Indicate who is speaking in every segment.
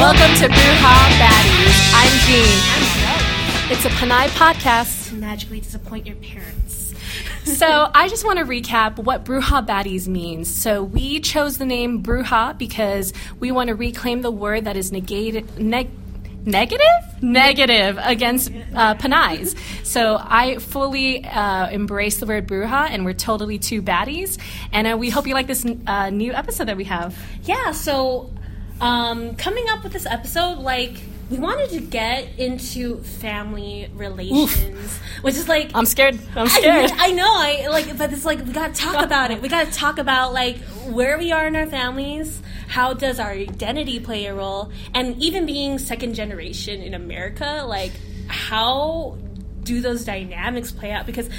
Speaker 1: Welcome to Bruja Baddies. I'm Jean. It's a Pinay podcast.
Speaker 2: To magically disappoint your parents.
Speaker 1: So I just want to recap what Bruja Baddies means. So we chose the name Bruja because we want to reclaim the word that is negated. Neg- Negative? Negative against uh, Pinays. So I fully uh, embrace the word bruja, and we're totally two baddies. And uh, we hope you like this uh, new episode that we have.
Speaker 2: Yeah, so um, coming up with this episode, like, we wanted to get into family relations, which is like.
Speaker 1: I'm scared. I'm scared.
Speaker 2: I, I know, I like, but it's like we gotta talk about it. We gotta talk about like where we are in our families. How does our identity play a role? And even being second generation in America, like how do those dynamics play out? Because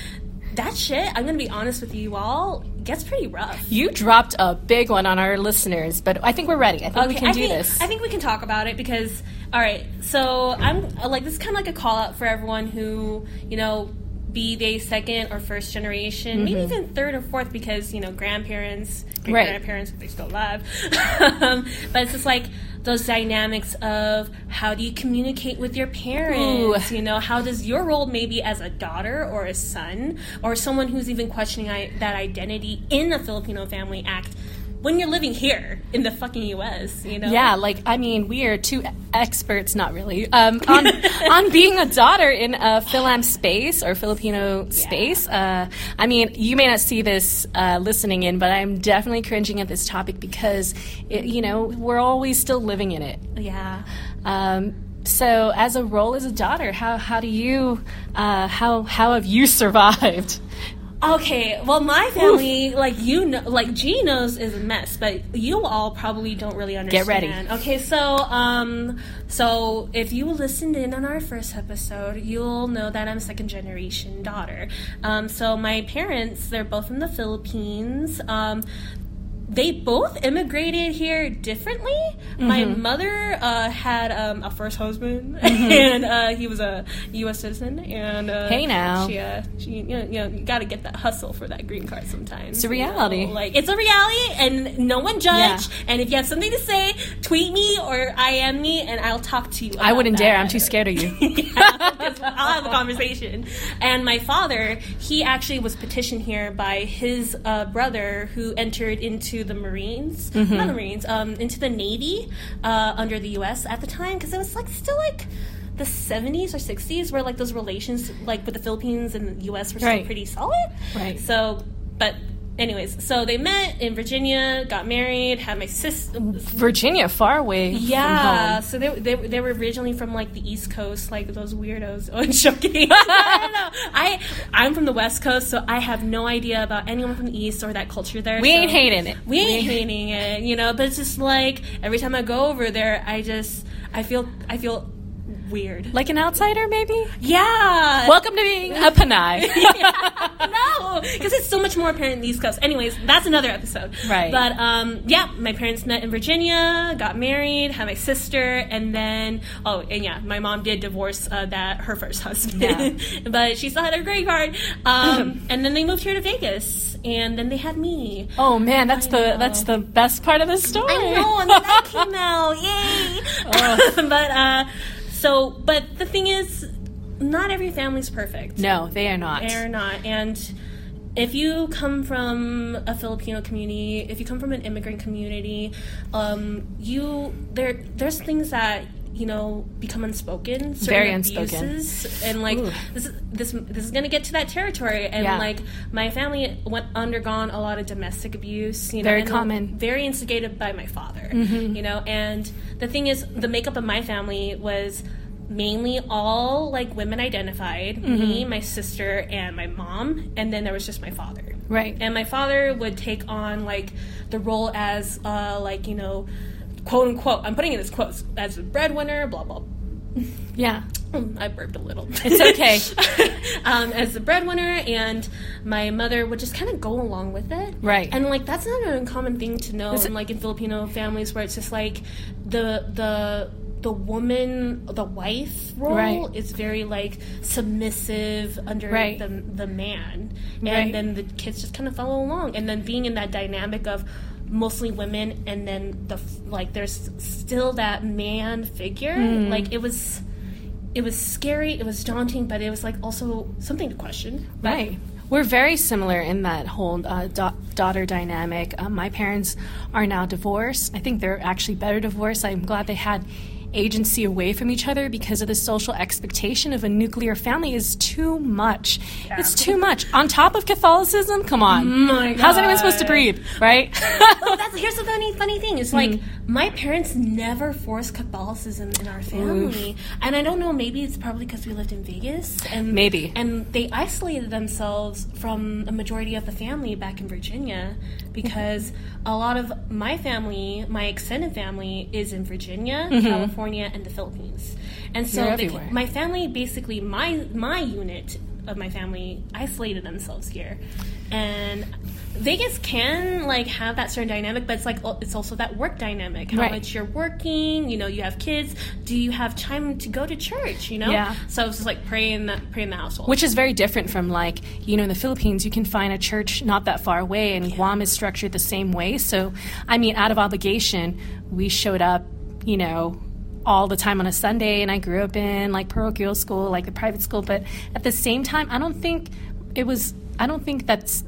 Speaker 2: that shit, I'm gonna be honest with you all, gets pretty rough.
Speaker 1: You dropped a big one on our listeners, but I think we're ready. I think we can
Speaker 2: I
Speaker 1: do
Speaker 2: think,
Speaker 1: this.
Speaker 2: I think we can talk about it because, all right, so I'm uh, like, this is kind of like a call out for everyone who, you know, be they second or first generation, maybe even third or fourth because, you know, grandparents, great
Speaker 1: Mm-hmm. Right.
Speaker 2: grandparents, if they're still alive. um, but it's just like those dynamics of how do you communicate with your parents?
Speaker 1: Ooh.
Speaker 2: You know, how does your role maybe as a daughter or a son or someone who's even questioning I- that identity in a Filipino family act when you're living here in the fucking US, you know?
Speaker 1: Yeah, like I mean, we are two experts, not really, um, on on being a daughter in a Philam space or Filipino space. Uh, I mean, you may not see this uh, listening in, but I'm definitely cringing at this topic because, it, you know, we're always still living in it.
Speaker 2: Yeah.
Speaker 1: Um, so, as a role as a daughter, how how do you uh, how how have you survived?
Speaker 2: Okay, well, my family, like you know, like G knows is a mess, but you all probably don't really understand.
Speaker 1: Get ready.
Speaker 2: Okay, so um, so if you listened in on our first episode, you'll know that I'm a second generation daughter. Um, so my parents, they're both from the Philippines. Um, they both immigrated here differently. My
Speaker 1: Mm-hmm.
Speaker 2: mother uh, had um, a first husband, and uh, he was a U.S. citizen. And uh,
Speaker 1: Hey now.
Speaker 2: she, uh, she, you know, you know, you got to get that hustle for that green card sometimes.
Speaker 1: It's a
Speaker 2: you know?
Speaker 1: reality.
Speaker 2: Like it's a reality, and no one judge.
Speaker 1: Yeah.
Speaker 2: And if you have something to say, tweet me or IM me, and I'll talk to you.
Speaker 1: I wouldn't dare. I'm too scared of you.
Speaker 2: Yeah, I'll have a conversation. And my father, he actually was petitioned here by his uh, brother who entered into the Marines,
Speaker 1: Mm-hmm.
Speaker 2: not the Marines, um, into the Navy uh, under the U.S. at the time because it was like still like the 70s or 60s where like those relations like with the Philippines and the U.S. were still
Speaker 1: Right.
Speaker 2: pretty solid.
Speaker 1: Right.
Speaker 2: So, but. Anyways, so they met in Virginia, got married, had my sister,
Speaker 1: Virginia, far away. from
Speaker 2: yeah, so they, they they were originally from like the East Coast, like those weirdos. Oh, I'm joking. I don't know. I I'm from the West Coast, so I have no idea about anyone from the East or that culture there.
Speaker 1: We
Speaker 2: so-
Speaker 1: ain't hating it.
Speaker 2: We ain't hating it, you know. But it's just like every time I go over there, I just I feel I feel weird.
Speaker 1: Like an outsider, maybe?
Speaker 2: Yeah.
Speaker 1: Welcome to being a Pinay.
Speaker 2: no, because it's so much more apparent in the East Coast. Anyways, that's another episode.
Speaker 1: Right.
Speaker 2: But um, yeah, my parents met in Virginia, got married, had my sister, and then oh, and yeah, my mom did divorce uh, that her first husband,
Speaker 1: Yeah.
Speaker 2: but she still had her green card. Um, and then they moved here to Vegas, and then they had me.
Speaker 1: Oh man, that's
Speaker 2: I
Speaker 1: the
Speaker 2: know.
Speaker 1: that's the best part of the story.
Speaker 2: I know, and then that came out, yay! but uh, so, but the thing is, not every family's perfect.
Speaker 1: No, they are not.
Speaker 2: They're not. And if you come from a Filipino community, if you come from an immigrant community, um, you there there's things that you know become unspoken, certain
Speaker 1: Very unspoken.
Speaker 2: abuses, and like
Speaker 1: Ooh.
Speaker 2: this is this this is gonna get to that territory. And
Speaker 1: Yeah.
Speaker 2: like my family went undergone a lot of domestic abuse. You know,
Speaker 1: Very common.
Speaker 2: very instigated by my father.
Speaker 1: Mm-hmm.
Speaker 2: You know, and the thing is, the makeup of my family was mainly all like women identified
Speaker 1: Mm-hmm.
Speaker 2: me my sister and my mom and then there was just my father
Speaker 1: Right.
Speaker 2: and my father would take on like the role as uh like you know quote unquote i'm putting in this quotes as a breadwinner blah blah
Speaker 1: yeah.
Speaker 2: I burped a little.
Speaker 1: It's okay.
Speaker 2: um, as the breadwinner, and my mother would just kind of go along with it.
Speaker 1: Right.
Speaker 2: And like that's not an uncommon thing to know in like in Filipino families where it's just like the the the woman, the wife role
Speaker 1: Right.
Speaker 2: is very like submissive under
Speaker 1: Right.
Speaker 2: the the man, and
Speaker 1: Right.
Speaker 2: then the kids just kind of follow along, and then being in that dynamic of mostly women, and then the like there's still that man figure.
Speaker 1: Hmm.
Speaker 2: Like it was, it was scary. It was daunting, but it was like also something to question.
Speaker 1: Right. We're very similar in that whole uh, da- daughter dynamic. Um, my parents are now divorced. I think they're actually better divorced. I'm glad they had agency away from each other because of the social expectation of a nuclear family is too much. It's too much. On top of Catholicism, come on.
Speaker 2: my
Speaker 1: How's anyone supposed to breathe, right?
Speaker 2: oh, that's here's the funny funny thing. It's like
Speaker 1: Mm-hmm.
Speaker 2: My parents never forced Catholicism in our family, and I don't know. Maybe it's probably because we lived in Vegas, and
Speaker 1: Maybe.
Speaker 2: and they isolated themselves from a majority of the family back in Virginia because a lot of my family, my extended family, is in Virginia, California, and the Philippines, and so
Speaker 1: Mm-hmm.
Speaker 2: My family basically my my unit of my family isolated themselves here and vegas can like have that certain dynamic but it's like it's also that work dynamic how
Speaker 1: Right.
Speaker 2: much you're working you know you have kids do you have time to go to church you know
Speaker 1: Yeah.
Speaker 2: so it's just like pray in the pray in the household
Speaker 1: Which is very different from like, you know, in the Philippines, you can find a church not that far away, and Guam is structured the same way. So, I mean, out of obligation, we showed up, you know, all the time on a Sunday, and I grew up in like parochial school, like the private school, but at the same time, I don't think it was, I don't think that's,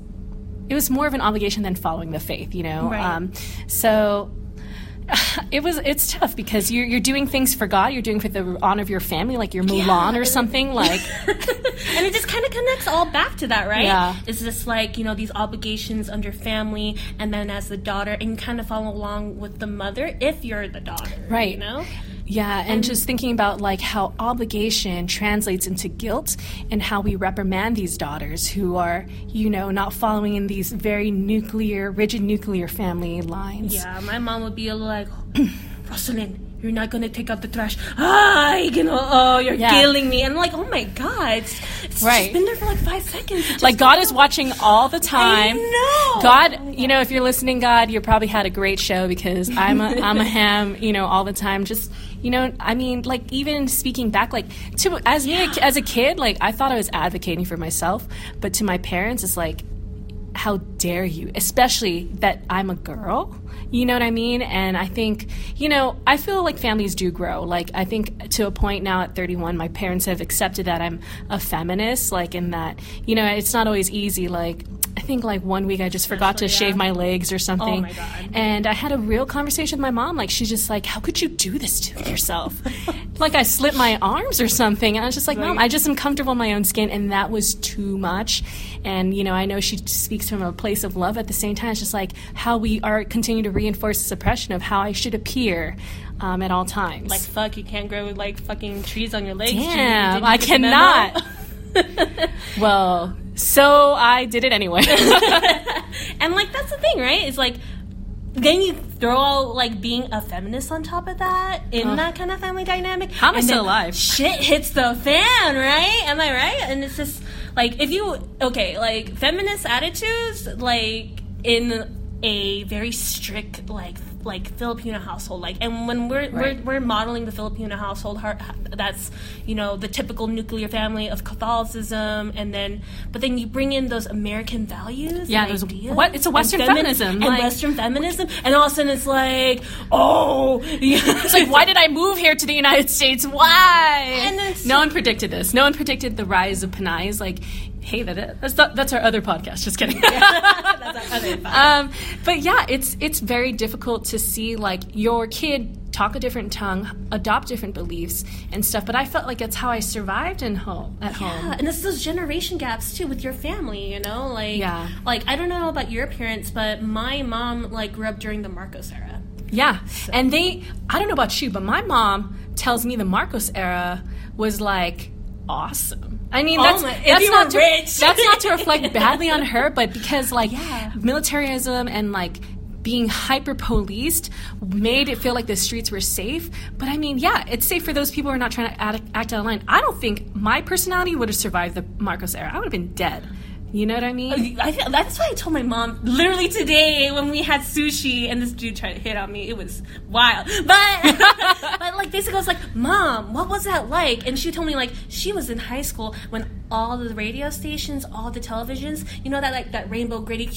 Speaker 1: it was more of an obligation than following the faith, you know?
Speaker 2: Right.
Speaker 1: Um, so, it was it's tough because you're you're doing things for God, you're doing for the honor of your family, like you're Mulan or something, like
Speaker 2: and it just kind of connects all back to that, right?
Speaker 1: Yeah.
Speaker 2: It's just like, you know, these obligations under family, and then as the daughter, and kind of follow along with the mother if you're the daughter.
Speaker 1: Right.
Speaker 2: You know?
Speaker 1: Yeah, and, just thinking about like how obligation translates into guilt and how we reprimand these daughters who are, you know, not following in these very nuclear, rigid nuclear family lines.
Speaker 2: Yeah, my mom would be like, Rosalind, you're not gonna take out the trash. Ah, you know, oh, you're
Speaker 1: Yeah.
Speaker 2: killing me. And I'm like, oh my god, it's, it's
Speaker 1: Right.
Speaker 2: just been there for like five seconds.
Speaker 1: Like God is watching all the time.
Speaker 2: know.
Speaker 1: God, you know, if you're listening, God, you probably had a great show because I'm a I'm a ham, you know, all the time. Just you know, I mean, like even speaking back, like to as me as a kid, like I thought I was advocating for myself, but to my parents, it's like, how dare you? Especially that I'm a girl. You know what I mean? And I think, you know, I feel like families do grow. Like, I think to a point now at 31, my parents have accepted that I'm a feminist, like, in that, you know, it's not always easy. Like, I think like one week I just forgot to
Speaker 2: Especially,
Speaker 1: shave my legs or something.
Speaker 2: Oh my God.
Speaker 1: And I had a real conversation with my mom. Like, she's just like, how could you do this to yourself? like, I slit my arms or something. And I was just like, Mom, I just am comfortable in my own skin. And that was too much. And, you know, I know she speaks from a place of love at the same time. It's just like how we are continue to reinforce the suppression of how I should appear um, at all times.
Speaker 2: Like fuck, you can't grow like fucking trees on your legs.
Speaker 1: Damn,
Speaker 2: you
Speaker 1: I
Speaker 2: get the memo?
Speaker 1: cannot. well, so I did it anyway.
Speaker 2: and like that's the thing, right? It's like then you throw all like being a feminist on top of that in that kind of family dynamic.
Speaker 1: How am I still alive?
Speaker 2: Shit hits the fan, right? Am I right? And it's just like if you okay, like feminist attitudes, like in a very strict like like Filipino household like and when we're
Speaker 1: Right.
Speaker 2: we're, we're modeling the Filipino household that's you know the typical nuclear family of Catholicism and then but then you bring in those American values
Speaker 1: Yeah,
Speaker 2: and
Speaker 1: those-
Speaker 2: ideas
Speaker 1: what- it's a
Speaker 2: and
Speaker 1: Western
Speaker 2: femi-
Speaker 1: feminism,
Speaker 2: and
Speaker 1: like-
Speaker 2: Western feminism and all of a sudden it's like oh
Speaker 1: It's like, why did I move here to the United States? Why?
Speaker 2: And
Speaker 1: no one predicted this. No one predicted the rise of Pinay. Is like, hey, that, that's that's our other podcast. Just kidding. um, but yeah, it's it's very difficult to see like your kid talk a different tongue, adopt different beliefs and stuff. But I felt like that's how I survived in home at
Speaker 2: Yeah,
Speaker 1: home.
Speaker 2: and it's those generation gaps too with your family, you know, like
Speaker 1: Yeah.
Speaker 2: like I don't know about your parents, but my mom like grew up during the Marcos era.
Speaker 1: Yeah. And they, I don't know about you, but my mom tells me the Marcos era was like awesome. I mean,
Speaker 2: Oh
Speaker 1: that's,
Speaker 2: my-
Speaker 1: that's not to,
Speaker 2: rich.
Speaker 1: that's not to reflect badly on her, but because like
Speaker 2: Yeah.
Speaker 1: militarism and like being hyper policed made it feel like the streets were safe. But I mean, yeah, it's safe for those people who are not trying to act, act out of line. I don't think my personality would have survived the Marcos era. I would have been dead. You know what I mean?
Speaker 2: Oh, I, feel- that's why I told my mom literally today when we had sushi and this dude tried to hit on me. It was wild, but but like basically I was like, "Mom, what was that like?" And she told me like she was in high school when all the radio stations, all the televisions. You know that like that rainbow gritty.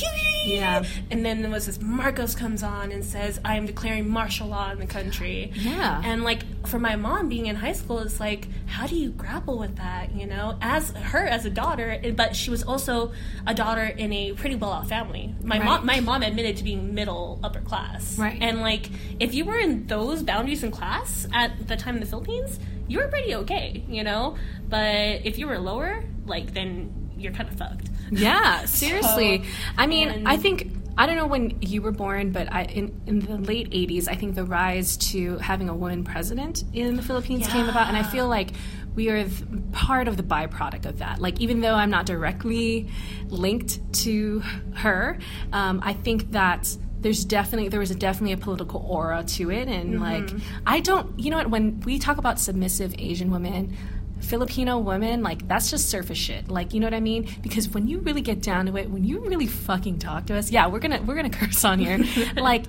Speaker 1: Yeah.
Speaker 2: And then there was this Marcos comes on and says, "I am declaring martial law in the country."
Speaker 1: Yeah.
Speaker 2: And like for my mom being in high school, it's like, how do you grapple with that? You know, as her as a daughter, but she was also a daughter in a pretty well off family. My
Speaker 1: Right.
Speaker 2: mom, my mom admitted to being middle upper class.
Speaker 1: Right.
Speaker 2: And like, if you were in those boundaries in class at the time in the Philippines, you were pretty okay, you know. But if you were lower, like, then you're kind of fucked.
Speaker 1: Yeah, seriously.
Speaker 2: So,
Speaker 1: I mean,
Speaker 2: and-
Speaker 1: I think I don't know when you were born, but I, in in the late '80s, I think the rise to having a woman president in the Philippines came about, and I feel like we are th- part of the byproduct of that. Like, even though I'm not directly linked to her, um, I think that. There's definitely there was a definitely a political aura to it, and like I don't, you know what? When we talk about submissive Asian women, Filipino women, like that's just surface shit. Like, you know what I mean? Because when you really get down to it, when you really fucking talk to us, yeah, we're gonna we're gonna curse on here. like,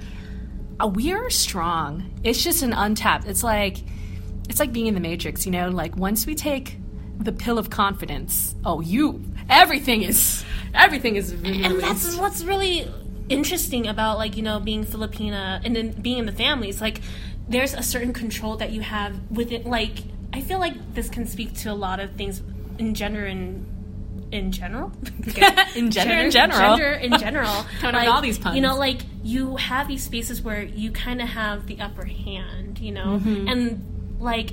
Speaker 1: uh, we are strong. It's just an untapped. It's like it's like being in the Matrix. You know, like once we take the pill of confidence, oh, you everything is everything is
Speaker 2: and that's what's really interesting about like you know being Filipina and then being in the families like there's a certain control that you have within like I feel like this can speak to a lot of things in gender and in general
Speaker 1: In gender in general.
Speaker 2: gender in general
Speaker 1: up with all these puns.
Speaker 2: you know like you have these spaces where you kind of have the upper hand you know
Speaker 1: Mm-hmm.
Speaker 2: and like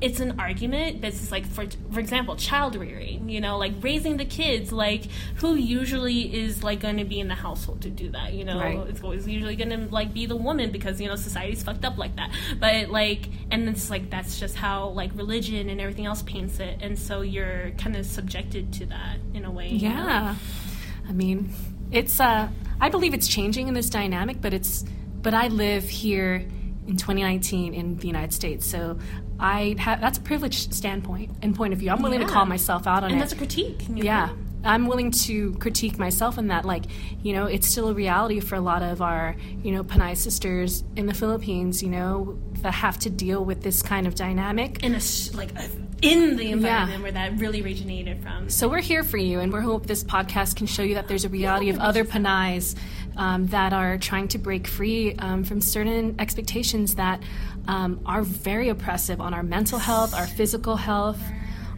Speaker 2: it's an argument that's just like for for example child rearing you know like raising the kids like who usually is like going to be in the household to do that you know
Speaker 1: Right.
Speaker 2: it's always usually going to like be the woman because you know society's fucked up like that but like and it's like that's just how like religion and everything else paints it and so you're kind of subjected to that in a way you know?
Speaker 1: Yeah. I mean, it's uh I believe it's changing in this dynamic, but it's but I live here in 2019 in the United States. So I have that's a privileged standpoint and point of view. I'm willing to call myself out on
Speaker 2: and
Speaker 1: it.
Speaker 2: that's a critique
Speaker 1: yeah.
Speaker 2: know?
Speaker 1: I'm willing to critique myself in that, like, you know, it's still a reality for a lot of our, you know, Pinay sisters in the Philippines, you know, that have to deal with this kind of dynamic.
Speaker 2: in a, like a, in the environment where that really originated from.
Speaker 1: So we're here for you, and we hope this podcast can show you that there's a reality of other Pinays um, that are trying to break free um, from certain expectations that um, are very oppressive on our mental health, our physical health,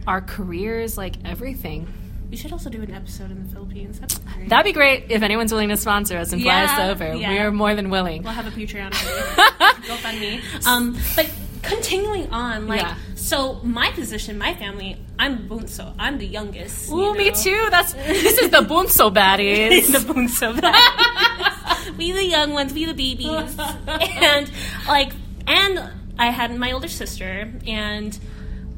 Speaker 1: our careers, like everything.
Speaker 2: We should also do an episode in the Philippines. That'd be great.
Speaker 1: That'd be great if anyone's willing to sponsor us and fly us over.
Speaker 2: yeah.
Speaker 1: We are more than willing.
Speaker 2: we'll have a Patreon. Go fund me. Um, but continuing on, like,
Speaker 1: Yeah.
Speaker 2: so my position, my family, I'm bunso. I'm the youngest. you
Speaker 1: Ooh, me too. That's this is the bunso baddies.
Speaker 2: the bunso. We the young ones, we the babies, and like, and I had my older sister, and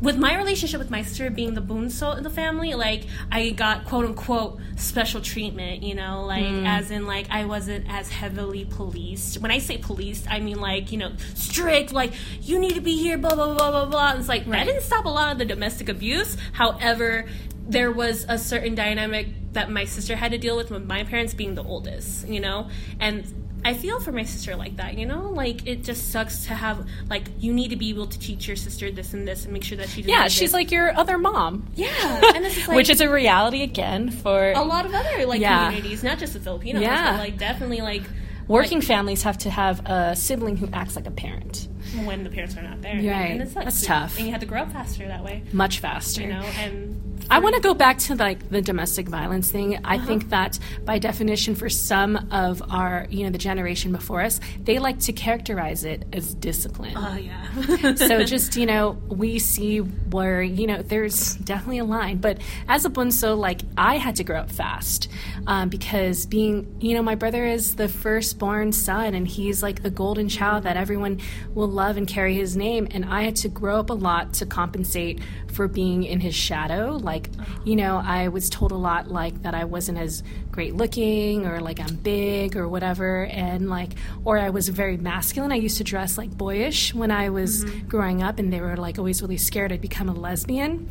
Speaker 2: with my relationship with my sister being the bunso in the family, like I got quote unquote special treatment, you know, like hmm. as in like I wasn't as heavily policed. When I say policed, I mean like you know strict, like you need to be here, blah blah blah blah blah. And it's like that didn't stop a lot of the domestic abuse. However, there was a certain dynamic that my sister had to deal with with my parents being the oldest, you know, and I feel for my sister like that, you know? Like, it just sucks to have, like, you need to be able to teach your sister this and this and make sure that she doesn't
Speaker 1: yeah, she's
Speaker 2: this.
Speaker 1: like your other mom.
Speaker 2: Yeah. And this is like,
Speaker 1: Which is a reality again for
Speaker 2: a lot of other, like,
Speaker 1: Yeah.
Speaker 2: communities, not just the Filipinos,
Speaker 1: Yeah.
Speaker 2: but, like, definitely, like,
Speaker 1: working families have to have a sibling who acts like a parent
Speaker 2: when the parents are not there.
Speaker 1: Right.
Speaker 2: And it sucks.
Speaker 1: That's tough.
Speaker 2: And you have to grow up faster that way,
Speaker 1: much faster.
Speaker 2: you know? And
Speaker 1: I want to go back to like the domestic violence thing. I
Speaker 2: Uh-huh.
Speaker 1: think that by definition, for some of our, you know, the generation before us, they like to characterize it as discipline.
Speaker 2: Oh, yeah.
Speaker 1: so just you know we see where you know there's definitely a line but as a bunso like i had to grow up fast um, because being you know my brother is the firstborn son and he's like the golden child that everyone will love and carry his name and i had to grow up a lot to compensate for being in his shadow like you know i was told a lot like that i wasn't as great looking or like i'm big or whatever. And like or i was very masculine. I used to dress like boyish when i was mm-hmm. growing up and they were like always really scared i'd become a lesbian.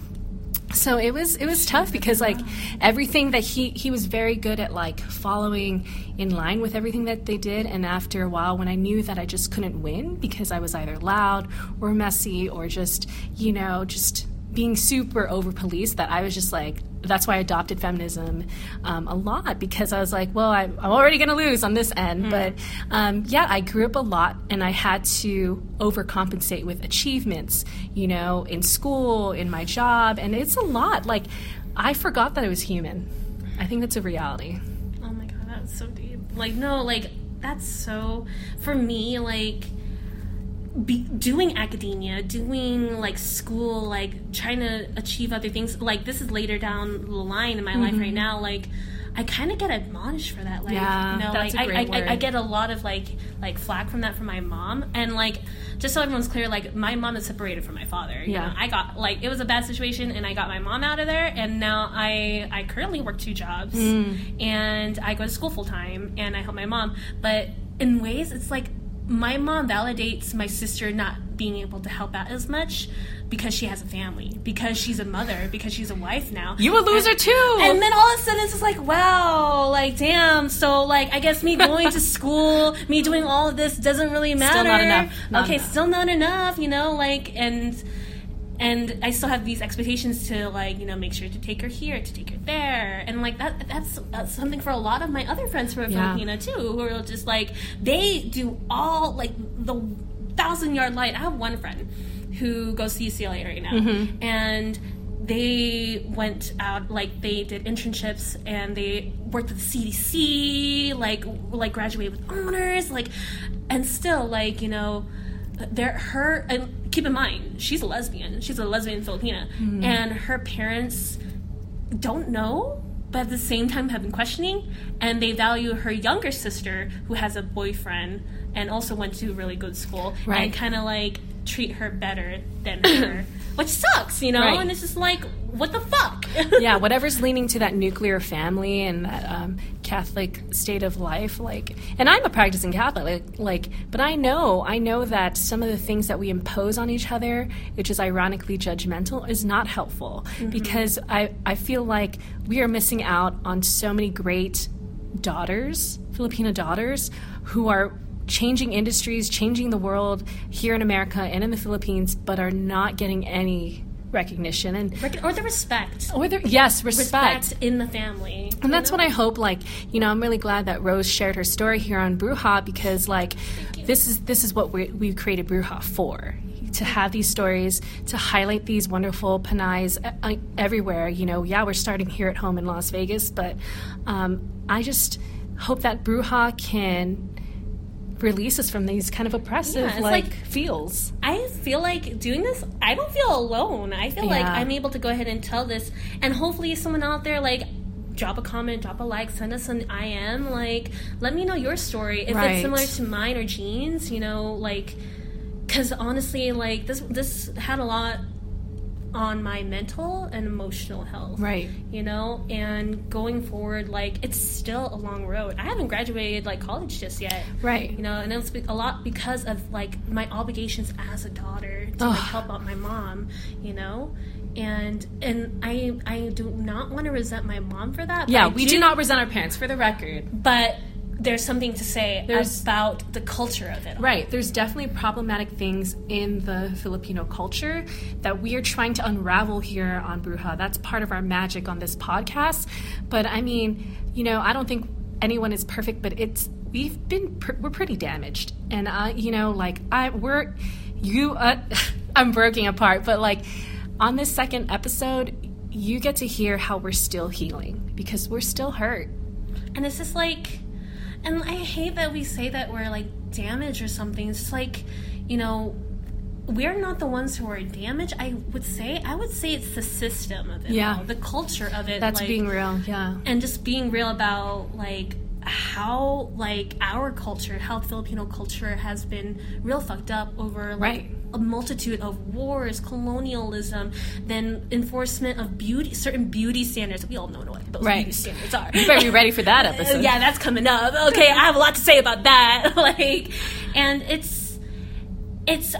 Speaker 1: So it was it was tough because like everything that he he was very good at like following in line with everything that they did. And after a while when i knew that i just couldn't win because i was either loud or messy or just you know just being super over policed that I was just like, that's why I adopted feminism um, a lot because I was like, well, I, am already going to lose on this end. Mm. But um, yeah, I grew up a lot and I had to overcompensate with achievements, you know, in school, in my job. And it's a lot. Like, I forgot that I was human. I think that's a reality.
Speaker 2: Oh my God, that's so deep. Like, no, like, that's so, for me, like, be doing academia, doing like school, like trying to achieve other things. Like this is later down the line in my mm-hmm. life right now. Like I kind of get admonished for that. Like
Speaker 1: yeah,
Speaker 2: you know,
Speaker 1: like
Speaker 2: I,
Speaker 1: I,
Speaker 2: I, I, get a lot of like like flack from that from my mom. And like just so everyone's clear, like my mom is separated from my father. You yeah, know, I got like it was a bad situation, and I got my mom out of there, and now I I currently work two jobs, mm. and I go to school full time, and I help my mom. But in ways, it's like my mom validates my sister not being able to help out as much because she has a family, because she's a mother, because she's a wife now.
Speaker 1: You a loser
Speaker 2: and,
Speaker 1: too.
Speaker 2: And then all of a sudden it's just like, wow, like damn. So like I guess me going to school, me doing all of this doesn't really matter.
Speaker 1: Still not enough.
Speaker 2: Not okay, enough. still not enough. You know, like and and I still have these expectations to like you know make sure to take her here, to take her there, and like that that's, that's something for a lot of my other friends who are yeah. Filipino too, who are just like they do all like the thousand yard line. I have one friend who goes to UCLA right now, mm-hmm. and they went out like they did internships and they worked with the CDC, like like graduated with honors, like, and still like you know there her and keep in mind she's a lesbian she's a lesbian filipina mm-hmm. and her parents don't know but at the same time have been questioning and they value her younger sister who has a boyfriend and also went to a really good school right. and kind of like treat her better than her which sucks you know right. and it's just like what the fuck?
Speaker 1: yeah, whatever's leaning to that nuclear family and that um, Catholic state of life, like, and I'm a practicing Catholic, like, like, but I know, I know that some of the things that we impose on each other, which is ironically judgmental, is not helpful mm-hmm. because I, I feel like we are missing out on so many great daughters, Filipino daughters, who are changing industries, changing the world here in America and in the Philippines, but are not getting any recognition and
Speaker 2: or the respect
Speaker 1: or the yes respect,
Speaker 2: respect in the family
Speaker 1: and that's know? what i hope like you know i'm really glad that rose shared her story here on bruja because like this is this is what we, we created bruja for to have these stories to highlight these wonderful pinays uh, everywhere you know yeah we're starting here at home in las vegas but um, i just hope that bruja can release us from these kind of oppressive yeah, like, like, feels.
Speaker 2: I feel like doing this, I don't feel alone. I feel yeah. like I'm able to go ahead and tell this, and hopefully, someone out there like drop a comment, drop a like, send us an IM. Like, let me know your story if right. it's similar to mine or Jean's. You know, like, because honestly, like this this had a lot on my mental and emotional health.
Speaker 1: Right.
Speaker 2: You know, and going forward, like it's still a long road. I haven't graduated like college just yet.
Speaker 1: Right.
Speaker 2: You know, and it's a lot because of like my obligations as a daughter to like, help out my mom. You know, and and I I do not want to resent my mom for that.
Speaker 1: Yeah, we do, do not resent our parents for the record,
Speaker 2: but there's something to say there's, about the culture of it.
Speaker 1: Right. There's definitely problematic things in the Filipino culture that we are trying to unravel here on Bruja. That's part of our magic on this podcast. But I mean, you know, I don't think anyone is perfect, but it's we've been pr- we're pretty damaged, and I, you know, like I we're you. Uh, I'm breaking apart, but like on this second episode, you get to hear how we're still healing because we're still hurt.
Speaker 2: And this is like and I hate that we say that we're like damaged or something. It's like, you know, we're not the ones who are damaged. I would say I would say it's the system of it, yeah, all, the culture of it.
Speaker 1: That's
Speaker 2: like,
Speaker 1: being real, yeah,
Speaker 2: and just being real about like how like our culture, how Filipino culture has been real fucked up over like
Speaker 1: right.
Speaker 2: A multitude of wars, colonialism, then enforcement of beauty, certain beauty standards. We all know what those right. beauty standards are.
Speaker 1: You better be ready for that uh, episode.
Speaker 2: yeah, that's coming up. Okay, I have a lot to say about that. like, and it's it's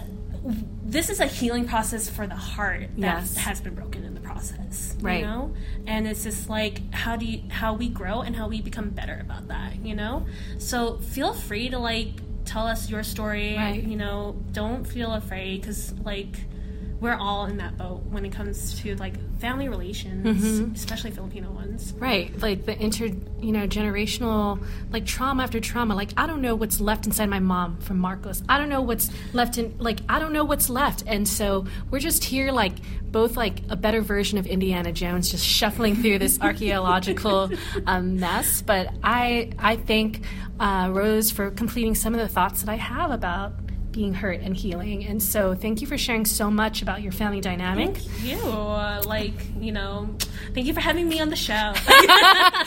Speaker 2: this is a healing process for the heart that yes. has been broken in the process.
Speaker 1: Right.
Speaker 2: You know? And it's just like how do you how we grow and how we become better about that, you know? So feel free to like tell us your story.
Speaker 1: Right.
Speaker 2: You know, don't feel afraid because like we're all in that boat when it comes to like family relations,
Speaker 1: Mm-hmm.
Speaker 2: especially Filipino ones.
Speaker 1: Right, like the inter, you know, generational, like trauma after trauma. Like I don't know what's left inside my mom from Marcos. I don't know what's left in, like I don't know what's left, and so we're just here, like both like a better version of Indiana Jones, just shuffling through this archaeological um, mess. But I, I thank uh, Rose for completing some of the thoughts that I have about being hurt and healing. And so, thank you for sharing so much about your family dynamic.
Speaker 2: Thank you. Uh, like, you know, thank you for having me on the show.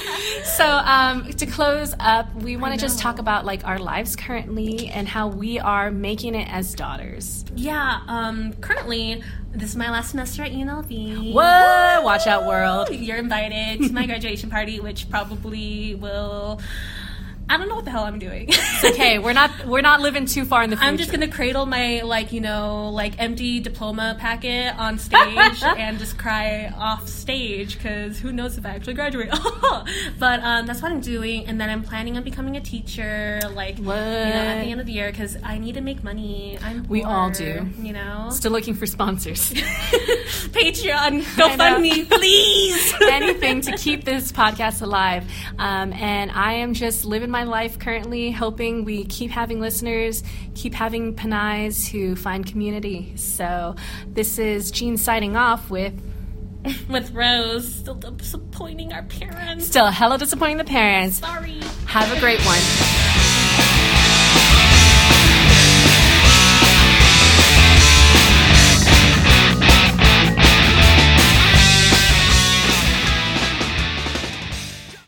Speaker 1: So, um, to close up, we want to just talk about like our lives currently and how we are making it as daughters.
Speaker 2: yeah, um, currently, this is my last semester at UNLV.
Speaker 1: Whoa! Watch out, world.
Speaker 2: You're invited to my graduation party, which probably will. I don't know what the hell I'm doing.
Speaker 1: Okay, we're not we're not living too far in the future.
Speaker 2: I'm just gonna cradle my like you know like empty diploma packet on stage and just cry off stage because who knows if I actually graduate. but um, that's what I'm doing, and then I'm planning on becoming a teacher like you know at the end of the year because I need to make money. I'm
Speaker 1: We all do.
Speaker 2: You know,
Speaker 1: Still looking for sponsors.
Speaker 2: Patreon, go
Speaker 1: I
Speaker 2: fund me, please.
Speaker 1: Anything to keep this podcast alive. Um, and I am just living my life currently, hoping we keep having listeners, keep having Pinays who find community. So this is Jean signing off with
Speaker 2: With Rose still disappointing our parents.
Speaker 1: still hella disappointing the parents.
Speaker 2: Sorry.
Speaker 1: Have a great one.